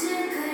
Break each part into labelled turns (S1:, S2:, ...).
S1: to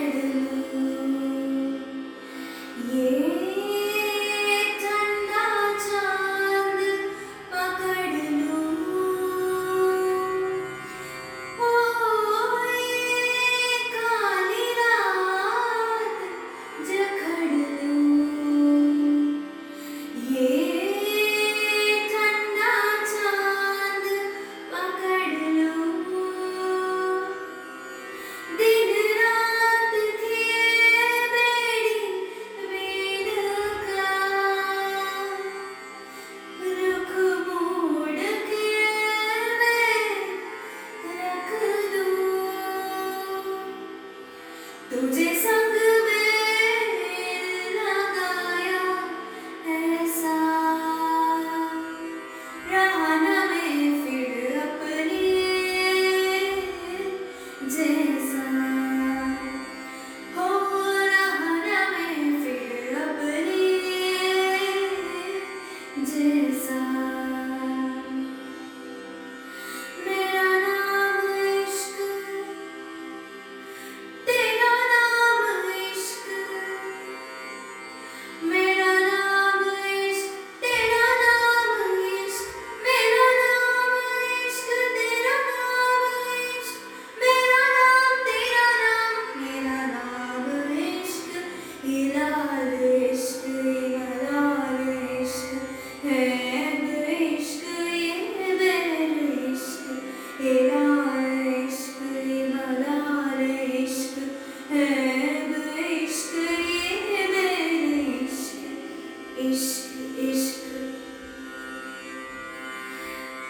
S1: desire.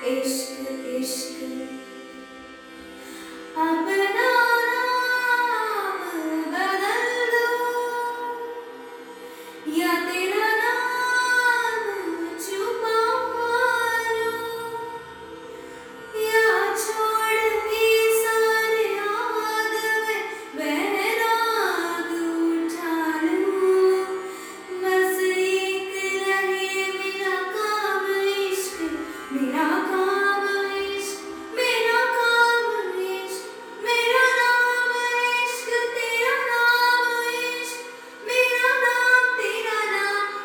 S1: Ishq, ishq, ishq.